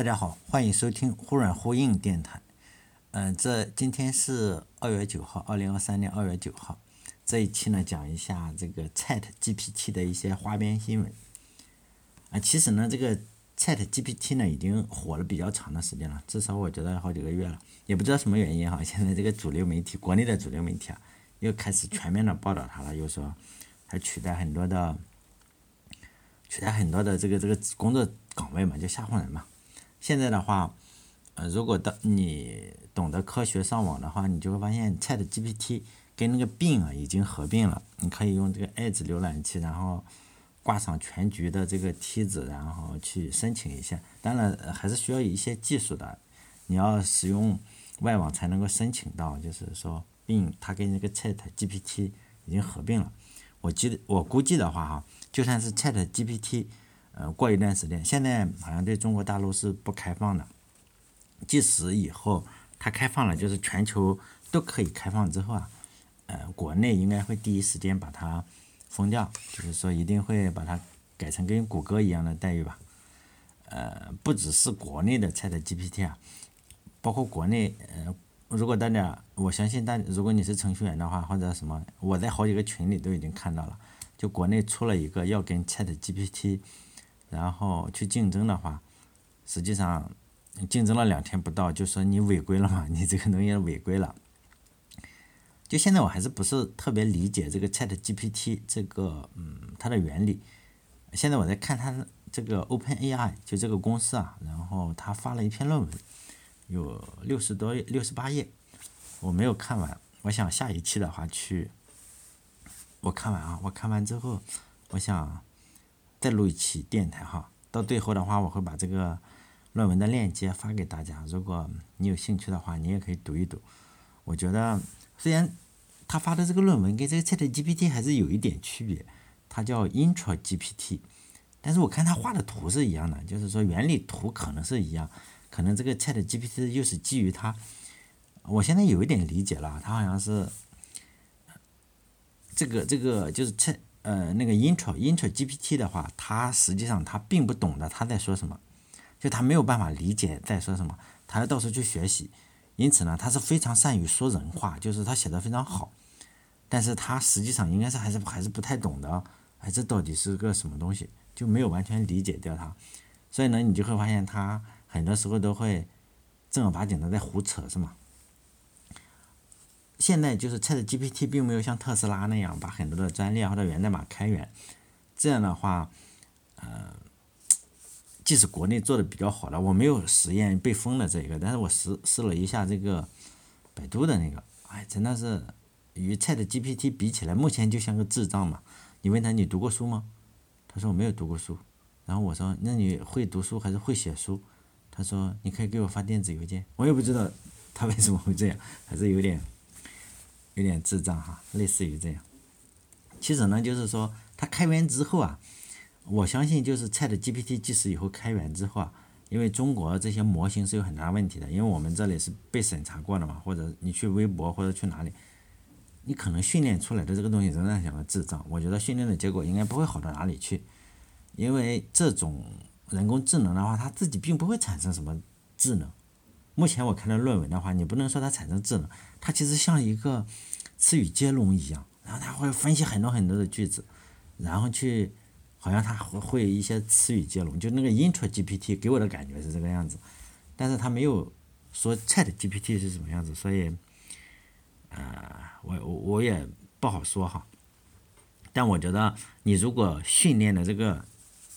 大家好，欢迎收听忽软忽硬电台。嗯，这今天是二月九号，二零二三年二月九号。这一期呢，讲一下这个 Chat GPT 的一些花边新闻。啊，其实呢，这个 Chat GPT 呢，已经火了比较长的时间了，至少我觉得好几个月了。也不知道什么原因哈，现在这个主流媒体，国内的主流媒体啊，又开始全面的报道它了，又说还取代很多的，取代很多的这个这个工作岗位嘛，就吓唬人嘛。现在的话，呃，如果当你懂得科学上网的话，你就会发现 Chat GPT 跟那个 Bing 啊已经合并了。你可以用这个 Edge 浏览器，然后挂上全局的这个梯子，然后去申请一下。当然还是需要一些技术的，你要使用外网才能够申请到。就是说并它跟那个 Chat GPT 已经合并了。我记得我估计的话哈，就算是 Chat GPT。呃，过一段时间，现在好像对中国大陆是不开放的。即使以后它开放了，就是全球都可以开放之后啊，呃，国内应该会第一时间把它封掉，就是说一定会把它改成跟谷歌一样的待遇吧。呃，不只是国内的 Chat GPT 啊，包括国内，呃，如果大家，我相信大，如果你是程序员的话，或者什么，我在好几个群里都已经看到了，就国内出了一个要跟 Chat GPT。然后去竞争的话，实际上竞争了两天不到，就说你违规了嘛，你这个东西违规了。就现在我还是不是特别理解这个 Chat GPT 这个嗯它的原理。现在我在看它这个 Open AI 就这个公司啊，然后他发了一篇论文，有六十多页六十八页，我没有看完，我想下一期的话去我看完啊，我看完之后，我想。再录一期电台哈，到最后的话，我会把这个论文的链接发给大家。如果你有兴趣的话，你也可以读一读。我觉得虽然他发的这个论文跟这个 Chat GPT 还是有一点区别，它叫 Intro GPT，但是我看他画的图是一样的，就是说原理图可能是一样，可能这个 Chat GPT 又是基于它。我现在有一点理解了，它好像是这个这个就是 Chat。呃，那个 Intro Intro GPT 的话，它实际上它并不懂得他在说什么，就他没有办法理解在说什么，他要到处去学习。因此呢，他是非常善于说人话，就是他写的非常好，但是他实际上应该是还是还是不太懂的，哎，这到底是个什么东西，就没有完全理解掉它。所以呢，你就会发现他很多时候都会正儿八经的在胡扯，是吗？现在就是 Chat GPT 并没有像特斯拉那样把很多的专利或者源代码开源，这样的话，呃，即使国内做的比较好的，我没有实验被封的这个，但是我试试了一下这个百度的那个，哎，真的是与 Chat GPT 比起来，目前就像个智障嘛。你问他你读过书吗？他说我没有读过书。然后我说那你会读书还是会写书？他说你可以给我发电子邮件。我也不知道他为什么会这样，还是有点。有点智障哈，类似于这样。其实呢，就是说它开源之后啊，我相信就是 Chat GPT 即使以后开源之后啊，因为中国这些模型是有很大问题的，因为我们这里是被审查过的嘛，或者你去微博或者去哪里，你可能训练出来的这个东西仍然像个智障。我觉得训练的结果应该不会好到哪里去，因为这种人工智能的话，它自己并不会产生什么智能。目前我看的论文的话，你不能说它产生智能，它其实像一个词语接龙一样，然后他会分析很多很多的句子，然后去好像他会会一些词语接龙，就那个 Intro GPT 给我的感觉是这个样子，但是他没有说 Chat GPT 是什么样子，所以，呃，我我我也不好说哈，但我觉得你如果训练的这个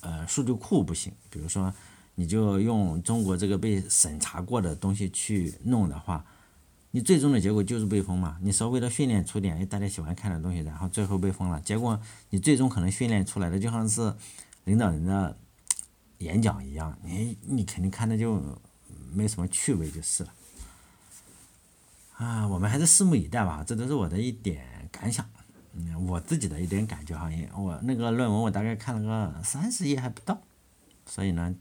呃数据库不行，比如说。你就用中国这个被审查过的东西去弄的话，你最终的结果就是被封嘛。你稍微的训练出点大家喜欢看的东西，然后最后被封了，结果你最终可能训练出来的就像是领导人的演讲一样，你你肯定看的就没什么趣味就是了。啊，我们还是拭目以待吧，这都是我的一点感想，嗯，我自己的一点感觉哈，我那个论文我大概看了个三十页还不到，所以呢。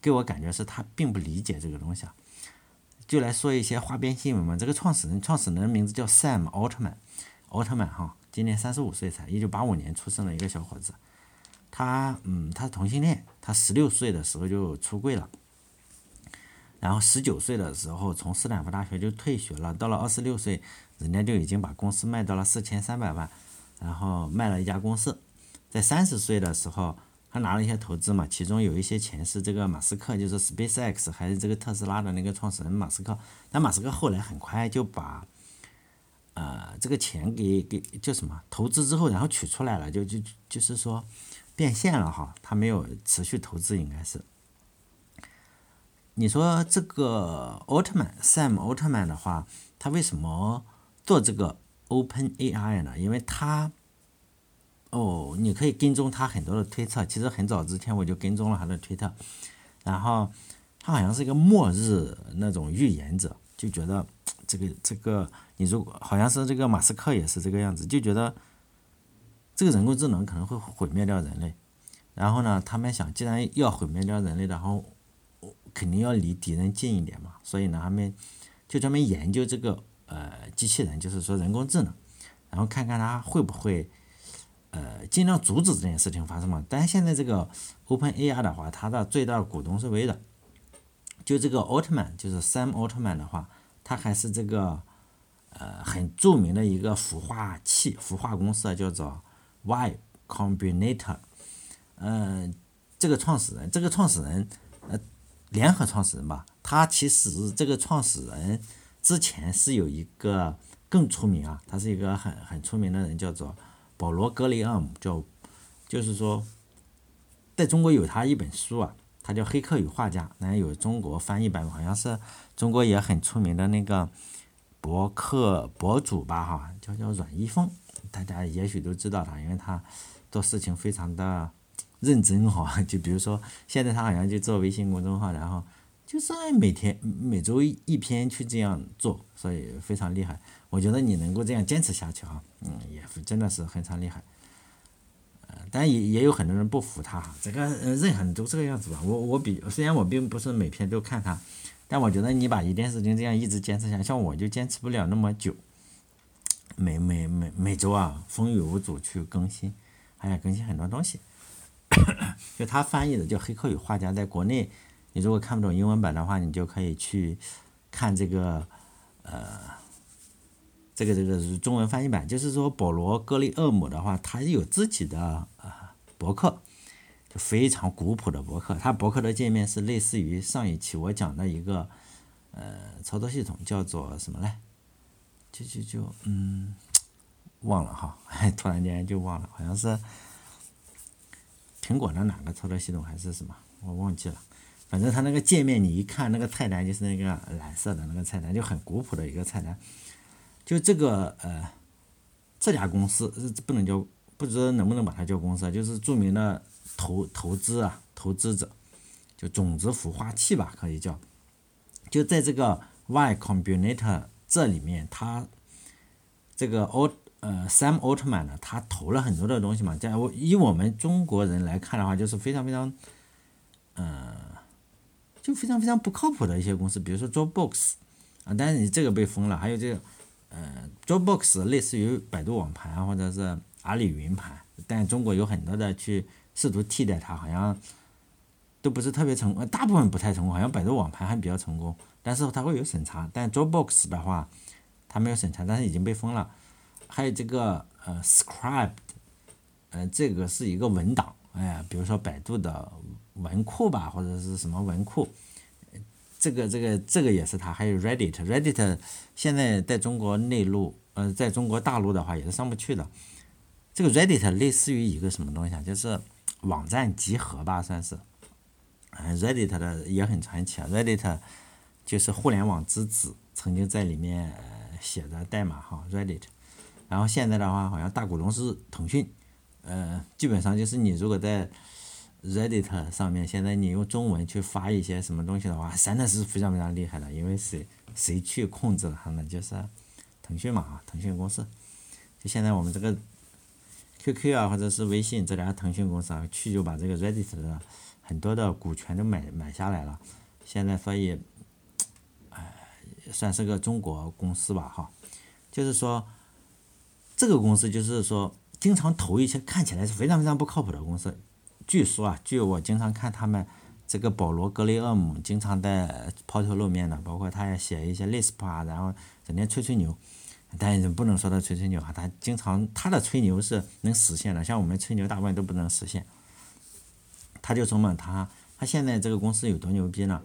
给我感觉是他并不理解这个东西啊，就来说一些花边新闻嘛。这个创始人，创始人的名字叫 Sam 奥特曼，奥特曼哈，今年三十五岁才，一九八五年出生的一个小伙子。他，嗯，他是同性恋，他十六岁的时候就出柜了，然后十九岁的时候从斯坦福大学就退学了，到了二十六岁，人家就已经把公司卖到了四千三百万，然后卖了一家公司，在三十岁的时候，他拿了一些投资嘛，其中有一些钱是这个马斯克，就是 SpaceX 还是这个特斯拉的那个创始人马斯克，但马斯克后来很快就把，呃，这个钱给给叫什么投资之后，然后取出来了，就就就是说变现了哈，他没有持续投资应该是。你说这个奥特曼 Sam 奥特曼的话，他为什么做这个 Open AI 呢？因为他，哦，你可以跟踪他很多的推特。其实很早之前我就跟踪了他的推特，然后他好像是一个末日那种预言者，就觉得这个这个，你如果好像是这个马斯克也是这个样子，就觉得这个人工智能可能会毁灭掉人类。然后呢，他们想，既然要毁灭掉人类，然后肯定要离敌人近一点嘛，所以呢，他们就专门研究这个呃机器人，就是说人工智能，然后看看它会不会呃尽量阻止这件事情发生嘛。但是现在这个 Open AI 的话，它的最大股东是微软，就这个奥特曼，就是 Sam 奥特曼的话，他还是这个呃很著名的一个孵化器孵化公司啊，叫做 Y Combinator，嗯，这个创始人，这个创始人呃。联合创始人吧，他其实这个创始人之前是有一个更出名啊，他是一个很很出名的人，叫做保罗·格雷厄姆，叫就是说，在中国有他一本书啊，他叫《黑客与画家》，然后有中国翻译版，好像是中国也很出名的那个博客博主吧，哈，叫叫阮一峰，大家也许都知道他，因为他做事情非常的。认真哈，就比如说，现在他好像就做微信公众号，然后就是每天每周一篇去这样做，所以非常厉害。我觉得你能够这样坚持下去哈，嗯，也真的是非常厉害。呃，但也也有很多人不服他，这个任何人都这个样子吧。我我比虽然我并不是每篇都看他，但我觉得你把一件事情这样一直坚持下，像我就坚持不了那么久。每每每每周啊，风雨无阻去更新，还要更新很多东西。就他翻译的叫《黑客与画家》，在国内，你如果看不懂英文版的话，你就可以去看这个，呃，这个这个中文翻译版。就是说，保罗·格雷厄姆的话，他有自己的呃博客，就非常古朴的博客。他博客的界面是类似于上一期我讲的一个呃操作系统，叫做什么嘞？就就就嗯，忘了哈，突然间就忘了，好像是。苹果的哪个操作系统还是什么，我忘记了。反正它那个界面，你一看那个菜单就是那个蓝色的那个菜单，就很古朴的一个菜单。就这个呃，这家公司不能叫，不知道能不能把它叫公司，就是著名的投投资啊，投资者，就种子孵化器吧，可以叫。就在这个 Y Combinator 这里面，它这个 O。呃，Sam Altman 呢，他投了很多的东西嘛，在我以我们中国人来看的话，就是非常非常，呃，就非常非常不靠谱的一些公司，比如说 Dropbox，啊，但是你这个被封了，还有这个，呃，Dropbox 类似于百度网盘或者是阿里云盘，但中国有很多的去试图替代它，好像都不是特别成功，大部分不太成功，好像百度网盘还比较成功，但是它会有审查，但 Dropbox 的话，它没有审查，但是已经被封了。还有这个呃，Scribe，呃，这个是一个文档，哎呀，比如说百度的文库吧，或者是什么文库，这个这个这个也是它。还有 Reddit，Reddit 现在在中国内陆，呃，在中国大陆的话也是上不去的。这个 Reddit 类似于一个什么东西啊？就是网站集合吧，算是。嗯，Reddit 的也很传奇啊，Reddit 就是互联网之子，曾经在里面写的代码哈，Reddit。然后现在的话，好像大股东是腾讯，呃，基本上就是你如果在 Reddit 上面，现在你用中文去发一些什么东西的话，真的是非常非常厉害的，因为谁谁去控制了它呢？就是腾讯嘛，腾讯公司。就现在我们这个 QQ 啊，或者是微信这俩腾讯公司啊，去就把这个 Reddit 的很多的股权都买买下来了。现在所以，哎，算是个中国公司吧哈，就是说。这个公司就是说，经常投一些看起来是非常非常不靠谱的公司。据说啊，据我经常看他们这个保罗·格雷厄姆经常在抛头露面的，包括他也写一些 list 啊，然后整天吹吹牛。但是不能说他吹吹牛啊，他经常他的吹牛是能实现的，像我们吹牛大部分都不能实现。他就说嘛，他他现在这个公司有多牛逼呢？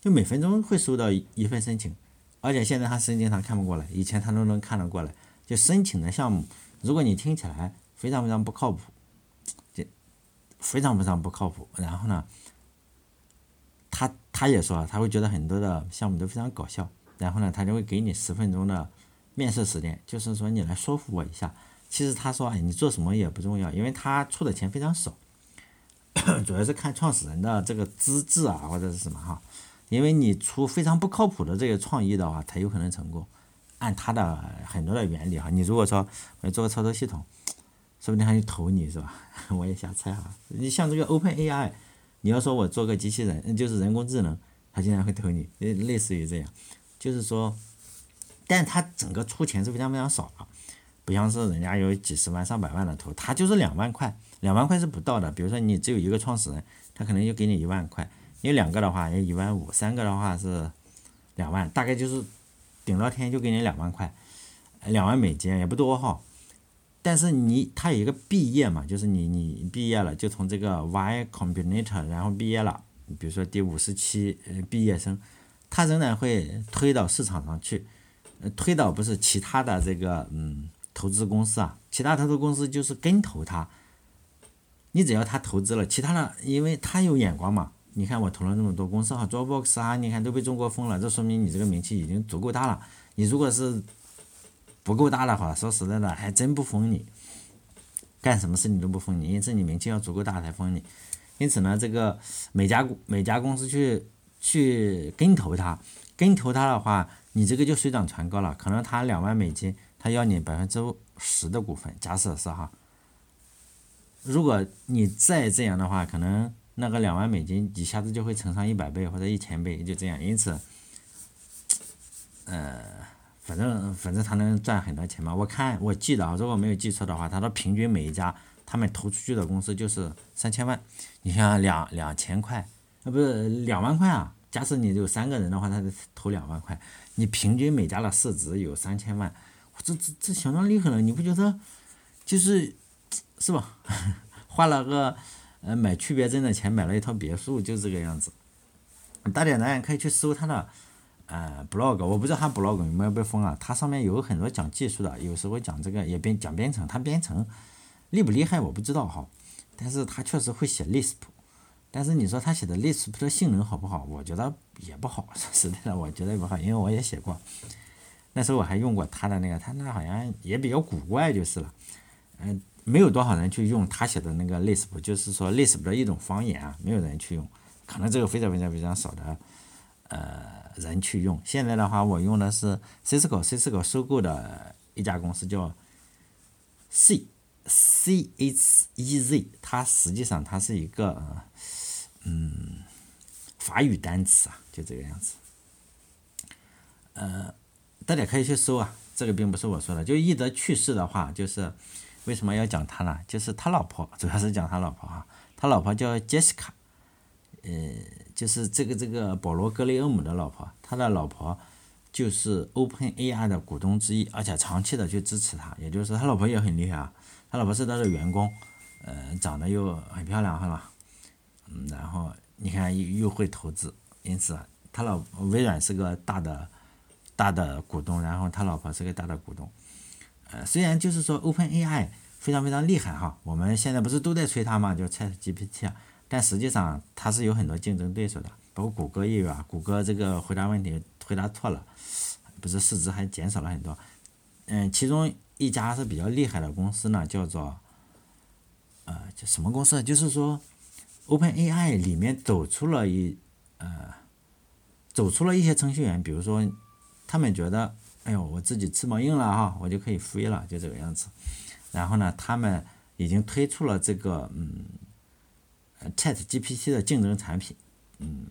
就每分钟会收到一份申请，而且现在他申请他看不过来，以前他都能看得过来。就申请的项目，如果你听起来非常非常不靠谱，非常非常不靠谱。然后呢，他他也说他会觉得很多的项目都非常搞笑。然后呢，他就会给你十分钟的。面试时间就是说你来说服我一下。其实他说，哎，你做什么也不重要，因为他出的钱非常少，主要是看创始人的这个资质啊，或者是什么哈。因为你出非常不靠谱的这个创意的话，才有可能成功。按他的很多的原理哈，你如果说我要做个操作系统，说不定他就投你是吧？我也瞎猜哈。你像这个 Open AI，你要说我做个机器人，就是人工智能，他竟然会投你，类似于这样，就是说。但他整个出钱是非常非常少的，不像是人家有几十万上百万的投，他就是两万块，两万块是不到的。比如说你只有一个创始人，他可能就给你一万块，有两个的话要一万五，三个的话是两万，大概就是顶到天就给你两万块，两万美金也不多哈。但是你他有一个毕业嘛，就是你你毕业了就从这个 Y Combinator 然后毕业了，比如说第五十期呃毕业生，他仍然会推到市场上去。推到不是其他的这个嗯投资公司啊，其他投资公司就是跟投他。你只要他投资了，其他的因为他有眼光嘛。你看我投了那么多公司哈，Dropbox 啊，你看都被中国封了，这说明你这个名气已经足够大了。你如果是不够大的话，说实在的还真不封你，干什么事你都不封你，因此你名气要足够大才封你。因此呢，这个每家每家公司去去跟投他，跟投他的话。你这个就水涨船高了，可能他两万美金，他要你百分之十的股份，假设是哈。如果你再这样的话，可能那个两万美金一下子就会乘上一百倍或者一千倍，就这样。因此，呃，反正反正他能赚很多钱嘛。我看我记得啊，如果没有记错的话，他说平均每一家他们投出去的公司就是三千万。你像两两千块，啊不是两万块啊。假设你有三个人的话，他得投两万块。你平均每家的市值有三千万，这这这相当厉害了，你不觉得？就是，是吧？花了个呃买区别针的钱，买了一套别墅，就这个样子。大家呢可以去搜他的呃 blog，我不知道他 blog 有没有被封啊。他上面有很多讲技术的，有时候讲这个也编讲编程，他编程厉不厉害我不知道哈，但是他确实会写 Lisp。但是你说他写的 Lisp 的性能好不好？我觉得也不好，说实在的，我觉得也不好，因为我也写过，那时候我还用过他的那个，他那好像也比较古怪就是了，嗯，没有多少人去用他写的那个 Lisp，就是说 Lisp 的一种方言啊，没有人去用，可能这个非常非常非常少的呃人去用。现在的话，我用的是 Cisco，Cisco 收购的一家公司叫 C C H E Z，它实际上它是一个。嗯，法语单词啊，就这个样子。呃，大家可以去搜啊，这个并不是我说的。就易德去世的话，就是为什么要讲他呢？就是他老婆，主要是讲他老婆啊。他老婆叫杰西卡，呃，就是这个这个保罗·格雷厄姆的老婆。他的老婆就是 Open AI 的股东之一，而且长期的去支持他。也就是说，他老婆也很厉害啊。他老婆是他的员工，呃，长得又很漂亮，是吧？嗯，然后你看又又会投资，因此他老微软是个大的大的股东，然后他老婆是个大的股东。呃，虽然就是说 Open AI 非常非常厉害哈，我们现在不是都在吹他嘛，就 Chat GPT 啊，但实际上它是有很多竞争对手的，包括谷歌也有啊。谷歌这个回答问题回答错了，不是市值还减少了很多。嗯，其中一家是比较厉害的公司呢，叫做呃叫什么公司？就是说。OpenAI 里面走出了一呃，走出了一些程序员，比如说，他们觉得，哎呦，我自己翅膀硬了哈，我就可以飞了，就这个样子。然后呢，他们已经推出了这个嗯，ChatGPT 的竞争产品，嗯，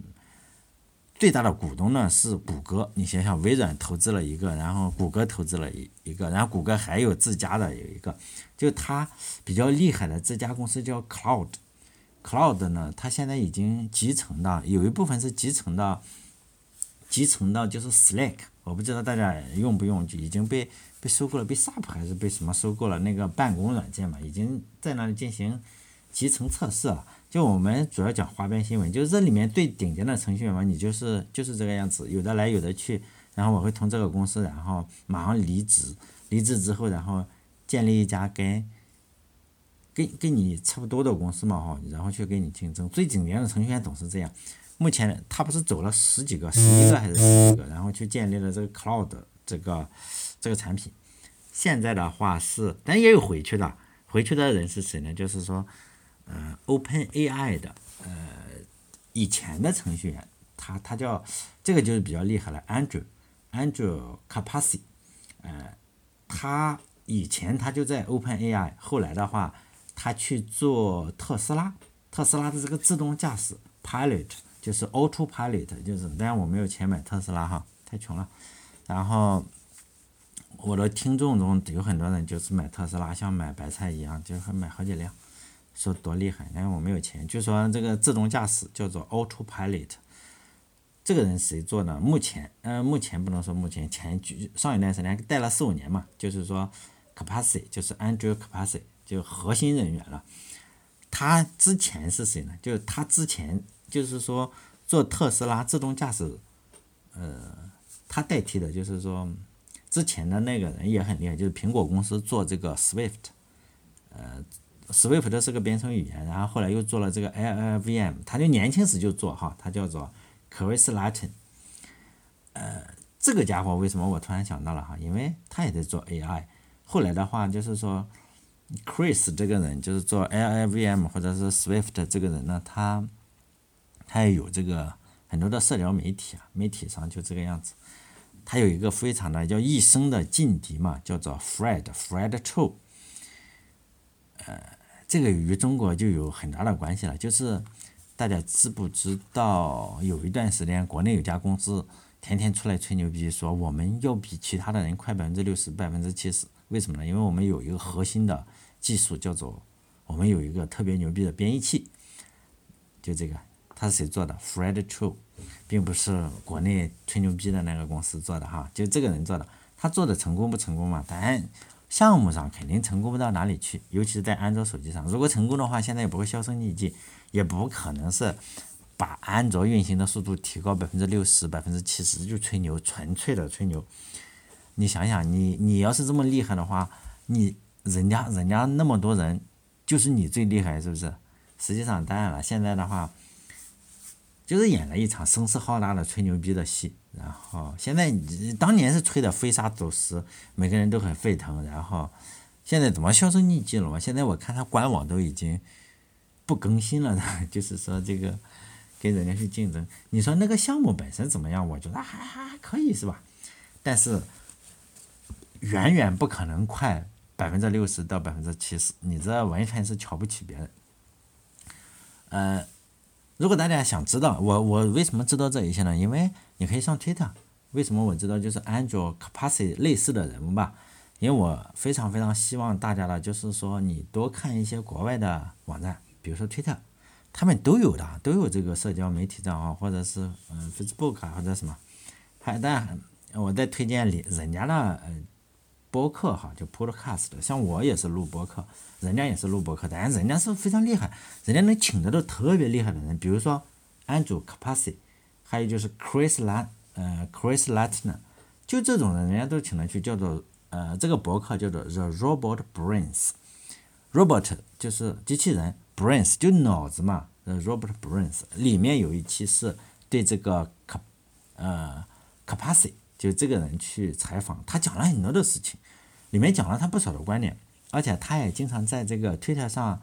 最大的股东呢是谷歌。你想想，微软投资了一个，然后谷歌投资了一一个，然后谷歌还有自家的有一个，就它比较厉害的这家公司叫 Cloud。Cloud 呢，它现在已经集成到有一部分是集成到集成到就是 Slack，我不知道大家用不用，就已经被被收购了，被 SAP 还是被什么收购了？那个办公软件嘛，已经在那里进行集成测试了。就我们主要讲花边新闻，就是这里面最顶尖的程序员嘛，你就是就是这个样子，有的来有的去，然后我会从这个公司，然后马上离职，离职之后，然后建立一家跟跟跟你差不多的公司嘛哈，然后去跟你竞争。最顶尖的程序员总是这样。目前他不是走了十几个、十一个还是十几个，然后去建立了这个 Cloud 这个这个产品。现在的话是，但也有回去的，回去的人是谁呢？就是说。呃，Open AI 的呃以前的程序员，他他叫这个就是比较厉害了，Andrew，Andrew Kapasi，呃，他以前他就在 Open AI，后来的话，他去做特斯拉，特斯拉的这个自动驾驶 Pilot，就是 Autopilot，就是当然我没有钱买特斯拉哈，太穷了。然后我的听众中有很多人就是买特斯拉，像买白菜一样，就是买好几辆。说多厉害，因为我没有钱。就说这个自动驾驶叫做 Autopilot，这个人谁做的？目前，呃，目前不能说目前，前上一段时间带了四五年嘛。就是说，Capacity 就是 Andrew Capacity 就核心人员了。他之前是谁呢？就是他之前就是说做特斯拉自动驾驶，呃，他代替的就是说之前的那个人也很厉害，就是苹果公司做这个 Swift，呃。Swift 是个编程语言，然后后来又做了这个 LLVM，他就年轻时就做哈，他叫做 Chris Latten。呃，这个家伙为什么我突然想到了哈？因为他也在做 AI。后来的话就是说，Chris 这个人就是做 LLVM 或者是 Swift 这个人呢，他他也有这个很多的社交媒体啊，媒体上就这个样子。他有一个非常的叫一生的劲敌嘛，叫做 Fred Fred Cho。呃。这个与中国就有很大的关系了，就是大家知不知道？有一段时间，国内有家公司天天出来吹牛逼，说我们要比其他的人快百分之六十、百分之七十。为什么呢？因为我们有一个核心的技术，叫做我们有一个特别牛逼的编译器。就这个，他是谁做的？Fred True，并不是国内吹牛逼的那个公司做的哈，就这个人做的。他做的成功不成功嘛？答案。项目上肯定成功不到哪里去，尤其是在安卓手机上。如果成功的话，现在也不会销声匿迹，也不可能是把安卓运行的速度提高百分之六十、百分之七十就吹牛，纯粹的吹牛。你想想，你你要是这么厉害的话，你人家人家那么多人，就是你最厉害，是不是？实际上，当然了，现在的话。就是演了一场声势浩大的吹牛逼的戏，然后现在你当年是吹的飞沙走石，每个人都很沸腾，然后现在怎么销声匿迹了嘛？现在我看他官网都已经不更新了，就是说这个跟人家去竞争。你说那个项目本身怎么样？我觉得还还还可以是吧？但是远远不可能快百分之六十到百分之七十，你这完全是瞧不起别人，呃。如果大家想知道我我为什么知道这一些呢？因为你可以上 Twitter。为什么我知道就是 Andrew Capacity 类似的人物吧？因为我非常非常希望大家呢，就是说你多看一些国外的网站，比如说 Twitter，他们都有的，都有这个社交媒体账号，或者是嗯 Facebook 啊或者什么。还当然，我在推荐里人家的嗯。播客哈，就 podcast 的，像我也是录播客，人家也是录播客，但是人家是非常厉害，人家能请的都特别厉害的人，比如说 Andrew c a p a c i 还有就是 Chris Lat，呃，Chris Latner，就这种人，人家都请了去，叫做呃，这个博客叫做 The Robot Brains，Robot 就是机器人，Brains 就脑子嘛，The Robot Brains 里面有一期是对这个 Cap，呃 Capaci。就这个人去采访，他讲了很多的事情，里面讲了他不少的观点，而且他也经常在这个推特上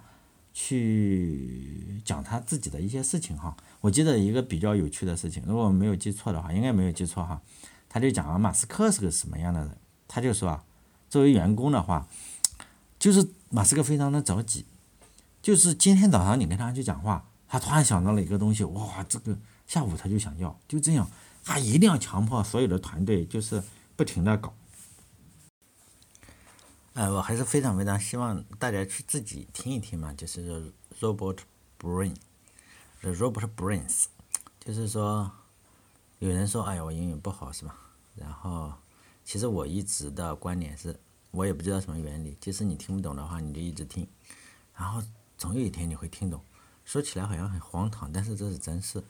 去讲他自己的一些事情哈。我记得一个比较有趣的事情，如果没有记错的话，应该没有记错哈。他就讲了马斯克是个什么样的人，他就说啊，作为员工的话，就是马斯克非常的着急，就是今天早上你跟他去讲话，他突然想到了一个东西，哇，这个下午他就想要，就这样。他一定要强迫所有的团队，就是不停的搞。呃，我还是非常非常希望大家去自己听一听嘛，就是 Robot brain，robot brains，就是说，有人说，哎呀，我英语不好是吧？然后，其实我一直的观点是，我也不知道什么原理，即使你听不懂的话，你就一直听，然后总有一天你会听懂。说起来好像很荒唐，但是这是真事。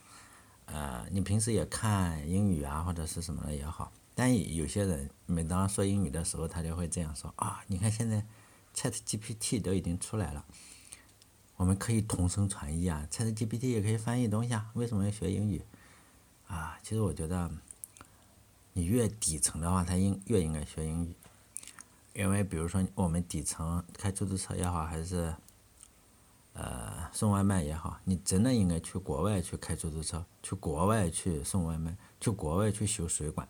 呃，你平时也看英语啊，或者是什么的也好，但有些人每当说英语的时候，他就会这样说啊，你看现在 Chat GPT 都已经出来了，我们可以同声传译啊，Chat GPT 也可以翻译东西啊，为什么要学英语？啊，其实我觉得。你越底层的话，他应越应该学英语，因为比如说我们底层开出租车也好，还是呃送外卖也好，你真的应该去国外去开出租车，去国外去送外卖，去国外去修水管，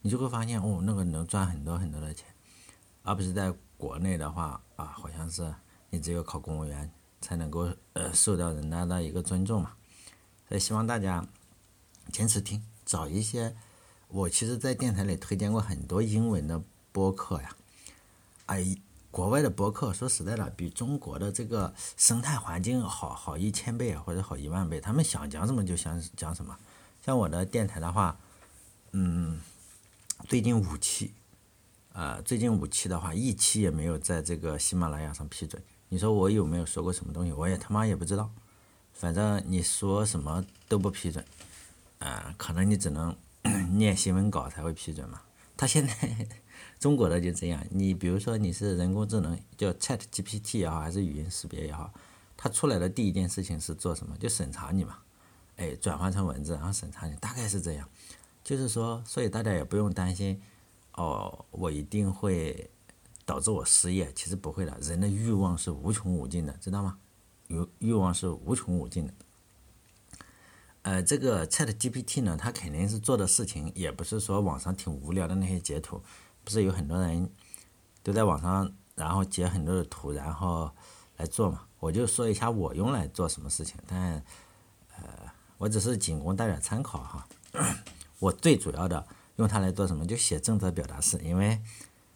你就会发现哦，那个能赚很多很多的钱，而不是在国内的话啊，好像是你只有考公务员才能够呃受到人家的一个尊重嘛，所以希望大家坚持听，找一些。我其实，在电台里推荐过很多英文的播客呀，哎，国外的博客，说实在的，比中国的这个生态环境好好一千倍，或者好一万倍。他们想讲什么就想讲什么。像我的电台的话，嗯，最近五期，呃，最近五期的话，一期也没有在这个喜马拉雅上批准。你说我有没有说过什么东西？我也他妈也不知道。反正你说什么都不批准，啊，可能你只能。念新闻稿才会批准嘛？他现在中国的就这样，你比如说你是人工智能，叫 Chat GPT 也好，还是语音识别也好，它出来的第一件事情是做什么？就审查你嘛，哎，转换成文字然后审查你，大概是这样。就是说，所以大家也不用担心，哦，我一定会导致我失业。其实不会的，人的欲望是无穷无尽的，知道吗？欲欲望是无穷无尽的。呃，这个 Chat GPT 呢，它肯定是做的事情，也不是说网上挺无聊的那些截图，不是有很多人都在网上，然后截很多的图，然后来做嘛。我就说一下我用来做什么事情，但呃，我只是仅供大家参考哈。我最主要的用它来做什么，就写正则表达式，因为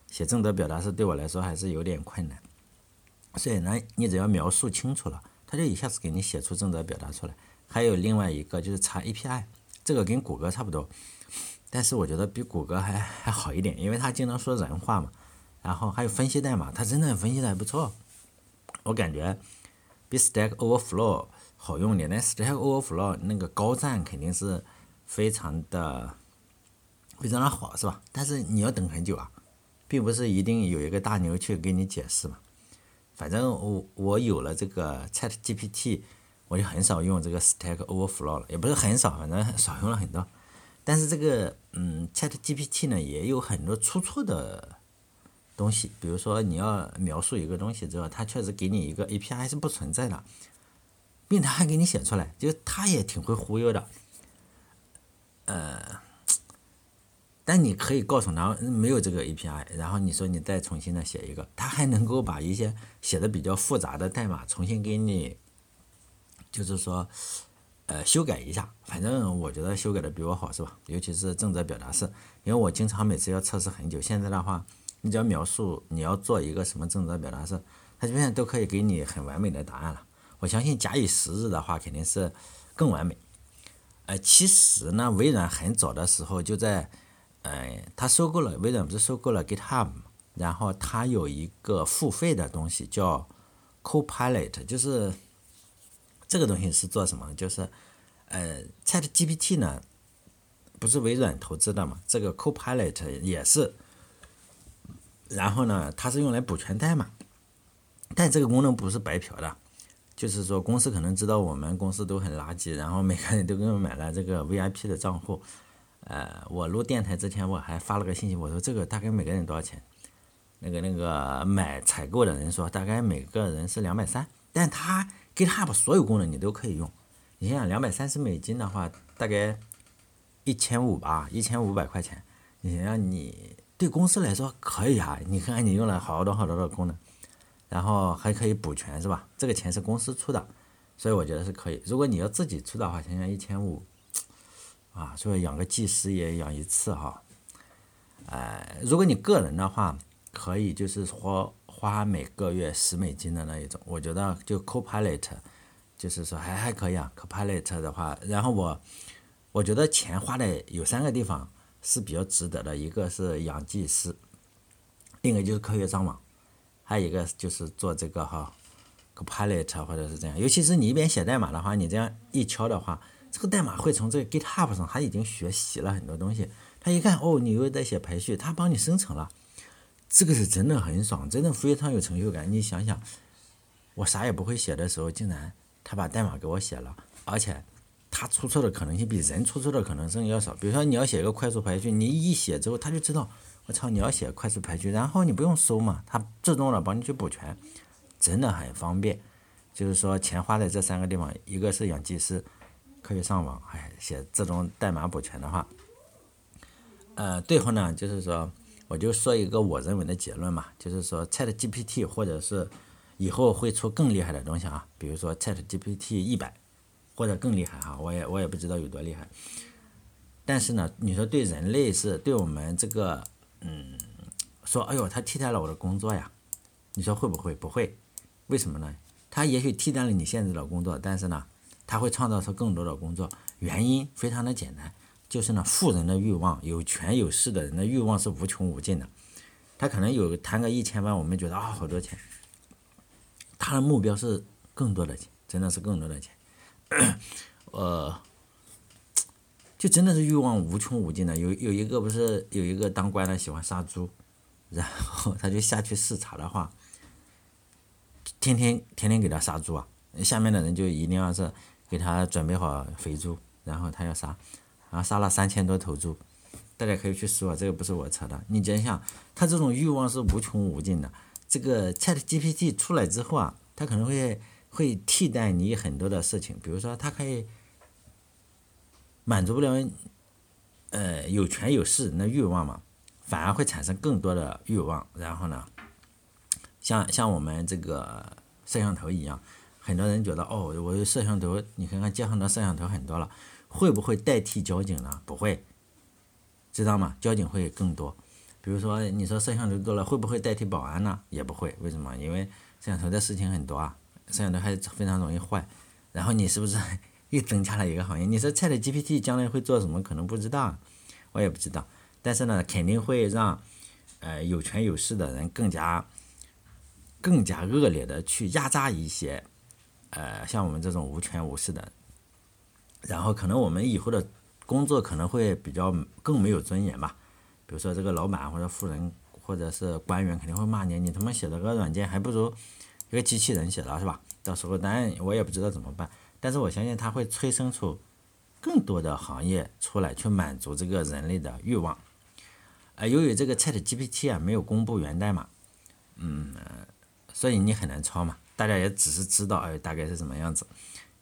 写正则表达式对我来说还是有点困难。所以呢，你只要描述清楚了，它就一下子给你写出正则表达出来。还有另外一个就是查 API，这个跟谷歌差不多，但是我觉得比谷歌还还好一点，因为它经常说人话嘛。然后还有分析代码，它真的分析的还不错，我感觉比 Stack Overflow 好用点。但 Stack Overflow 那个高赞肯定是非常的非常的好，是吧？但是你要等很久啊，并不是一定有一个大牛去给你解释嘛。反正我我有了这个 Chat GPT。我就很少用这个 Stack Overflow 了，也不是很少，反正少用了很多。但是这个嗯，Chat GPT 呢也有很多出错的东西，比如说你要描述一个东西之后，它确实给你一个 API 是不存在的，并它还给你写出来，就它也挺会忽悠的。呃，但你可以告诉他没有这个 API，然后你说你再重新的写一个，它还能够把一些写的比较复杂的代码重新给你。就是说，呃，修改一下，反正我觉得修改的比我好，是吧？尤其是正则表达式，因为我经常每次要测试很久。现在的话，你只要描述你要做一个什么正则表达式，它基本上都可以给你很完美的答案了。我相信假以时日的话，肯定是更完美。呃，其实呢，微软很早的时候就在，呃，它收购了微软，不是收购了 GitHub，嘛然后它有一个付费的东西叫 Copilot，就是。这个东西是做什么？就是，呃，Chat GPT 呢，不是微软投资的嘛？这个 Copilot 也是，然后呢，它是用来补全代码，但这个功能不是白嫖的，就是说公司可能知道我们公司都很垃圾，然后每个人都给我买了这个 VIP 的账户。呃，我录电台之前我还发了个信息，我说这个大概每个人多少钱？那个那个买采购的人说大概每个人是两百三，但他。GitHub 所有功能你都可以用，你想想两百三十美金的话，大概一千五吧，一千五百块钱。你想想你对公司来说可以啊，你看看你用了好多好多的功能，然后还可以补全是吧？这个钱是公司出的，所以我觉得是可以。如果你要自己出的话，想想一千五，啊，所以养个技师也养一次哈。呃，如果你个人的话，可以就是说。花每个月十美金的那一种，我觉得就 Copilot，就是说还还可以啊，Copilot 的话，然后我我觉得钱花的有三个地方是比较值得的，一个是养技师，另一个就是科学上网，还有一个就是做这个哈，Copilot 或者是这样，尤其是你一边写代码的话，你这样一敲的话，这个代码会从这个 GitHub 上，他已经学习了很多东西，他一看哦，你又在写排序，他帮你生成了，这个是真的很爽，真的非常有成就感。你想想，我啥也不会写的时候，竟然。他把代码给我写了，而且他出错的可能性比人出错的可能性要少。比如说你要写一个快速排序，你一写之后他就知道，我操，你要写快速排序，然后你不用搜嘛，他自动的帮你去补全，真的很方便。就是说钱花在这三个地方，一个是养技师，可以上网，哎，写这种代码补全的话，呃，最后呢，就是说我就说一个我认为的结论嘛，就是说 Chat GPT 或者是。以后会出更厉害的东西啊，比如说 Chat GPT 一百，或者更厉害哈，我也我也不知道有多厉害。但是呢，你说对人类是对我们这个，嗯，说哎呦，它替代了我的工作呀？你说会不会？不会，为什么呢？它也许替代了你现在的工作，但是呢，它会创造出更多的工作。原因非常的简单，就是呢，富人的欲望，有权有势的人的欲望是无穷无尽的。他可能有谈个一千万，我们觉得啊，好多钱。他的目标是更多的钱，真的是更多的钱，呃，就真的是欲望无穷无尽的。有有一个不是有一个当官的喜欢杀猪，然后他就下去视察的话，天天天天给他杀猪啊，下面的人就一定要是给他准备好肥猪，然后他要杀，然后杀了三千多头猪，大家可以去说，这个不是我扯的。你想想，他这种欲望是无穷无尽的。这个 Chat GPT 出来之后啊，它可能会会替代你很多的事情，比如说它可以满足不了呃有权有势人的欲望嘛，反而会产生更多的欲望。然后呢，像像我们这个摄像头一样，很多人觉得哦，我有摄像头，你看看街上的摄像头很多了，会不会代替交警呢？不会，知道吗？交警会更多。比如说，你说摄像头多了，会不会代替保安呢？也不会，为什么？因为摄像头的事情很多啊，摄像头还非常容易坏。然后你是不是 又增加了一个行业？你说 Chat GPT 将来会做什么？可能不知道，我也不知道。但是呢，肯定会让呃有权有势的人更加更加恶劣的去压榨一些呃像我们这种无权无势的。然后可能我们以后的工作可能会比较更没有尊严吧。比如说这个老板或者富人或者是官员肯定会骂你，你他妈写了个软件还不如一个机器人写的，是吧？到时候当然我也不知道怎么办，但是我相信它会催生出更多的行业出来去满足这个人类的欲望。呃，由于这个 Chat GPT 啊没有公布源代码，嗯，所以你很难抄嘛。大家也只是知道哎大概是什么样子。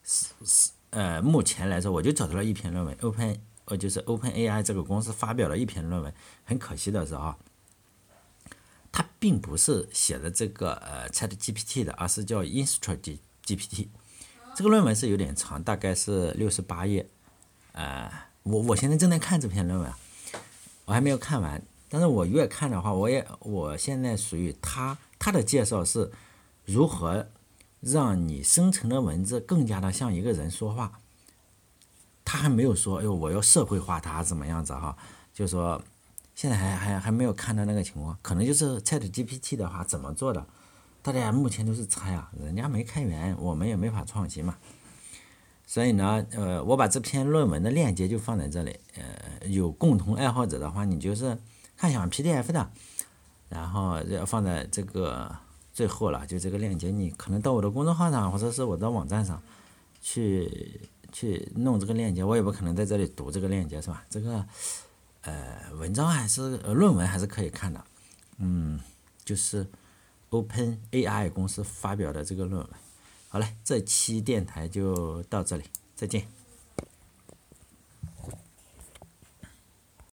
是是呃，目前来说我就找到了一篇论文，Open。呃，就是 OpenAI 这个公司发表了一篇论文，很可惜的是啊，它并不是写的这个呃 ChatGPT 的，而是叫 InstructGPT。这个论文是有点长，大概是六十八页。呃，我我现在正在看这篇论文，我还没有看完。但是我越看的话，我也我现在属于他他的介绍是如何让你生成的文字更加的像一个人说话。他还没有说，哎呦，我要社会化它怎么样子哈？就说现在还还还没有看到那个情况，可能就是 Chat GPT 的话怎么做的，大家目前都是猜啊，人家没开源，我们也没法创新嘛。所以呢，呃，我把这篇论文的链接就放在这里，呃，有共同爱好者的话，你就是看想 PDF 的，然后要放在这个最后了，就这个链接，你可能到我的公众号上或者是我的网站上去。去弄这个链接，我也不可能在这里读这个链接，是吧？这个，呃，文章还是论文还是可以看的，嗯，就是 Open AI 公司发表的这个论文。好嘞，这期电台就到这里，再见。